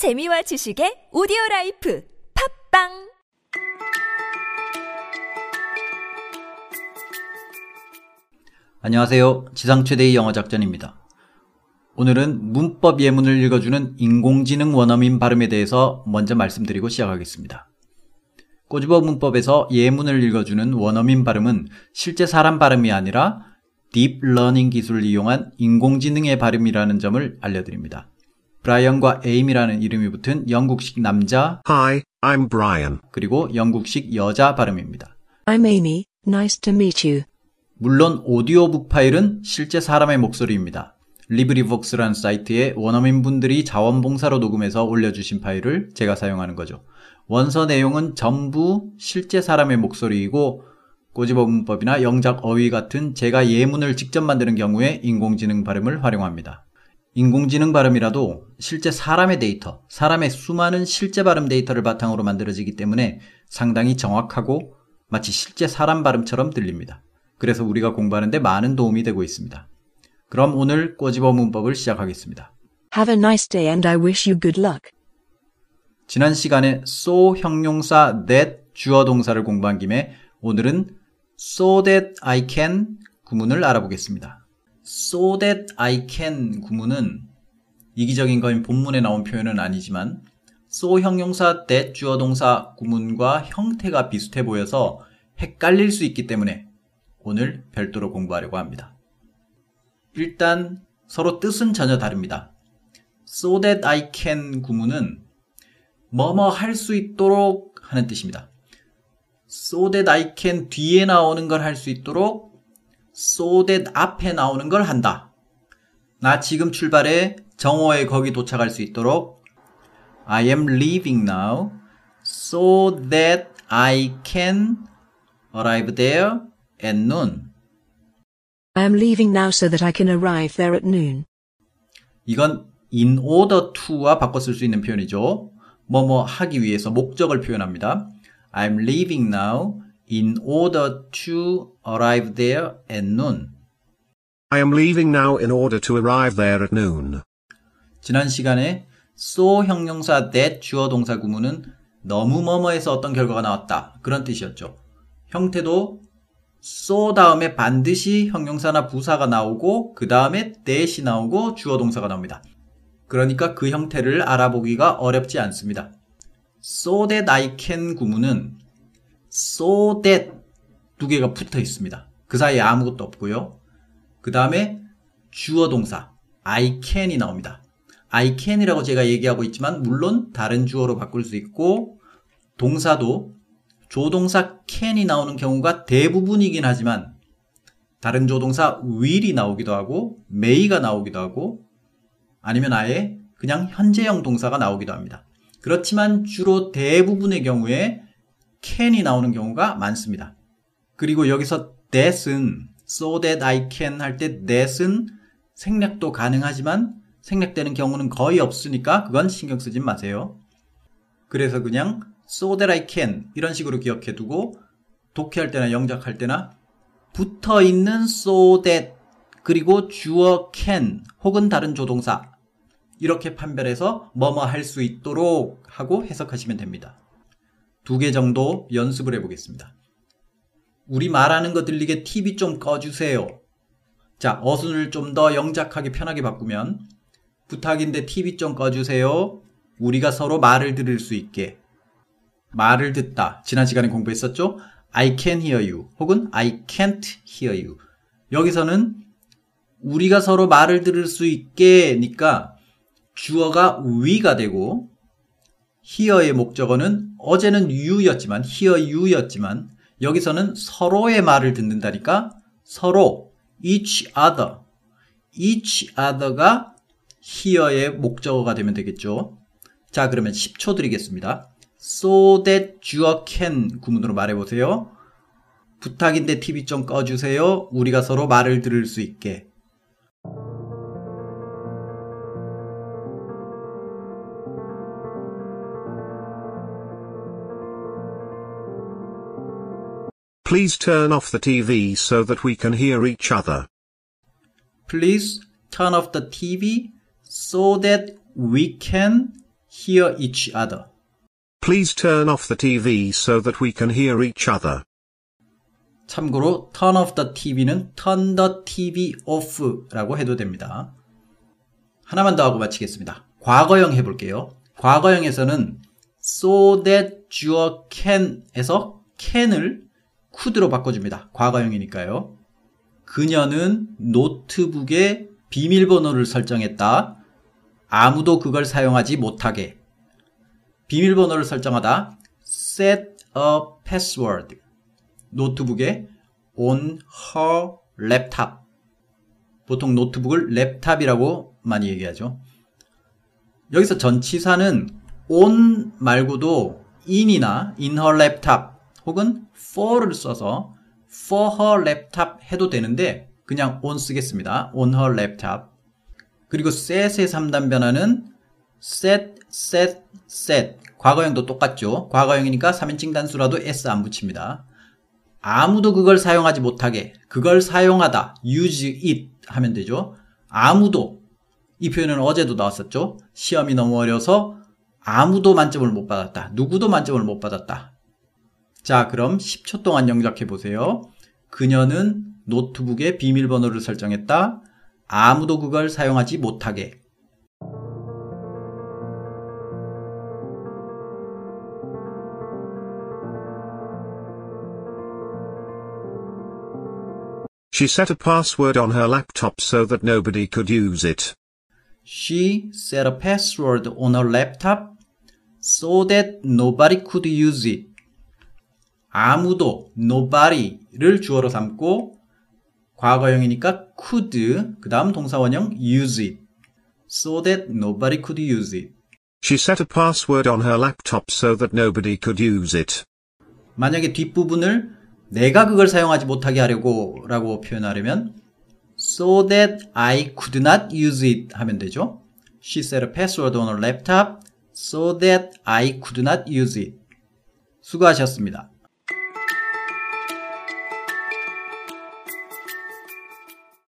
재미와 지식의 오디오 라이프 팟빵 안녕하세요. 지상 최대의 영어 작전입니다. 오늘은 문법 예문을 읽어주는 인공지능 원어민 발음에 대해서 먼저 말씀드리고 시작하겠습니다. 꼬집어 문법에서 예문을 읽어주는 원어민 발음은 실제 사람 발음이 아니라 딥 러닝 기술을 이용한 인공지능의 발음이라는 점을 알려드립니다. 브라이언과 에이미라는 이름이 붙은 영국식 남자 Hi, I'm Brian. 그리고 영국식 여자 발음입니다. I'm Amy. Nice to meet you. 물론 오디오북 파일은 실제 사람의 목소리입니다. 리브리복스라는 사이트에 원어민 분들이 자원봉사로 녹음해서 올려주신 파일을 제가 사용하는 거죠. 원서 내용은 전부 실제 사람의 목소리이고 꼬집어 문법이나 영작 어휘 같은 제가 예문을 직접 만드는 경우에 인공지능 발음을 활용합니다. 인공지능 발음이라도 실제 사람의 데이터, 사람의 수많은 실제 발음 데이터를 바탕으로 만들어지기 때문에 상당히 정확하고 마치 실제 사람 발음처럼 들립니다. 그래서 우리가 공부하는데 많은 도움이 되고 있습니다. 그럼 오늘 꼬집어 문법을 시작하겠습니다. Have a nice day and I wish you good luck. 지난 시간에 so 형용사 that 주어 동사를 공부한 김에 오늘은 so that I can 구문을 알아보겠습니다. So that I can 구문은 이기적인 거인 본문에 나온 표현은 아니지만 so 형용사 that 주어 동사 구문과 형태가 비슷해 보여서 헷갈릴 수 있기 때문에 오늘 별도로 공부하려고 합니다. 일단 서로 뜻은 전혀 다릅니다. so that I can 구문은 뭐뭐 할 수 있도록 하는 뜻입니다. so that I can 뒤에 나오는 걸 할 수 있도록 so that 앞에 나오는 걸 한다. 나 지금 출발해 정오에 거기 도착할 수 있도록 I am leaving now so that I can arrive there at noon. I am leaving now so that I can arrive there at noon. 이건 in order to와 바꿔 쓸 수 있는 표현이죠. 뭐뭐 하기 위해서 목적을 표현합니다. I'm leaving now in order to arrive there at noon. I am leaving now in order to arrive there at noon. 지난 시간에 so 형용사 that 주어 동사 구문은 너무 뭐뭐해서 어떤 결과가 나왔다. 그런 뜻이었죠. 형태도 so 다음에 반드시 형용사나 부사가 나오고 그 다음에 that이 나오고 주어 동사가 나옵니다. 그러니까 그 형태를 알아보기가 어렵지 않습니다. so that I can 구문은 so that 두 개가 붙어 있습니다. 그 사이에 아무것도 없고요. 그 다음에 주어 동사 I can이 나옵니다. I can이라고 제가 얘기하고 있지만 물론 다른 주어로 바꿀 수 있고 동사도 조동사 can이 나오는 경우가 대부분이긴 하지만 다른 조동사 will이 나오기도 하고 may가 나오기도 하고 아니면 아예 그냥 현재형 동사가 나오기도 합니다. 그렇지만 주로 대부분의 경우에 can이 나오는 경우가 많습니다. 그리고 여기서 that은 so that I can 할 때 that은 생략도 가능하지만 생략되는 경우는 거의 없으니까 그건 신경 쓰지 마세요. 그래서 그냥 so that I can 이런 식으로 기억해 두고 독해할 때나 영작할 때나 붙어 있는 so that 그리고 주어 can 혹은 다른 조동사 이렇게 판별해서 뭐뭐 할 수 있도록 하고 해석하시면 됩니다. 두 개 정도 연습을 해보겠습니다. 우리 말하는 거 들리게 TV 좀 꺼주세요. 자, 어순을 좀 더 영작하게 편하게 바꾸면 부탁인데 TV 좀 꺼주세요. 우리가 서로 말을 들을 수 있게. 말을 듣다. 지난 시간에 공부했었죠? I can hear you 혹은 I can't hear you. 여기서는 우리가 서로 말을 들을 수 있게니까 주어가 we가 되고 hear의 목적어는 어제는 you였지만 hear you였지만 여기서는 서로의 말을 듣는다니까 서로 each other each other가 hear의 목적어가 되면 되겠죠. 자 그러면 10초 드리겠습니다. so that you can 구문으로 말해보세요. 부탁인데 TV 좀 꺼주세요. 우리가 서로 말을 들을 수 있게. Please turn off the TV so that we can hear each other. Please turn off the TV so that we can hear each other. Please turn off the TV so that we can hear each other. 참고로 turn off the TV는 turn the TV off라고 해도 됩니다. 하나만 더 하고 마치겠습니다. 과거형 해볼게요. 과거형에서는 so that you can에서 can을 could로 바꿔줍니다. 과거형이니까요. 그녀는 노트북에 비밀번호를 설정했다. 아무도 그걸 사용하지 못하게. 비밀번호를 설정하다. set a password. 노트북에 on her laptop. 보통 노트북을 랩탑이라고 많이 얘기하죠. 여기서 전치사는 on 말고도 in이나 in her laptop 혹은 for를 써서 for her laptop 해도 되는데 그냥 on 쓰겠습니다. on her laptop. 그리고 set의 3단 변화는 set, set, set. 과거형도 똑같죠. 과거형이니까 3인칭 단수라도 s 안 붙입니다. 아무도 그걸 사용하지 못하게 그걸 사용하다 use it 하면 되죠. 아무도 이 표현은 어제도 나왔었죠. 시험이 너무 어려서 아무도 만점을 못 받았다. 누구도 만점을 못 받았다. 자, 그럼 10초 동안 영작해 보세요. 그녀는 노트북에 비밀번호를 설정했다. 아무도 그걸 사용하지 못하게. She set a password on her laptop so that nobody could use it. She set a password on her laptop so that nobody could use it. 아무도 nobody를 주어로 삼고 과거형이니까 could 그 다음 동사원형 use it so that nobody could use it. She set a password on her laptop so that nobody could use it. 만약에 뒷부분을 내가 그걸 사용하지 못하게 하려고 라고 표현하려면 so that I could not use it 하면 되죠. She set a password on her laptop so that I could not use it. 수고하셨습니다.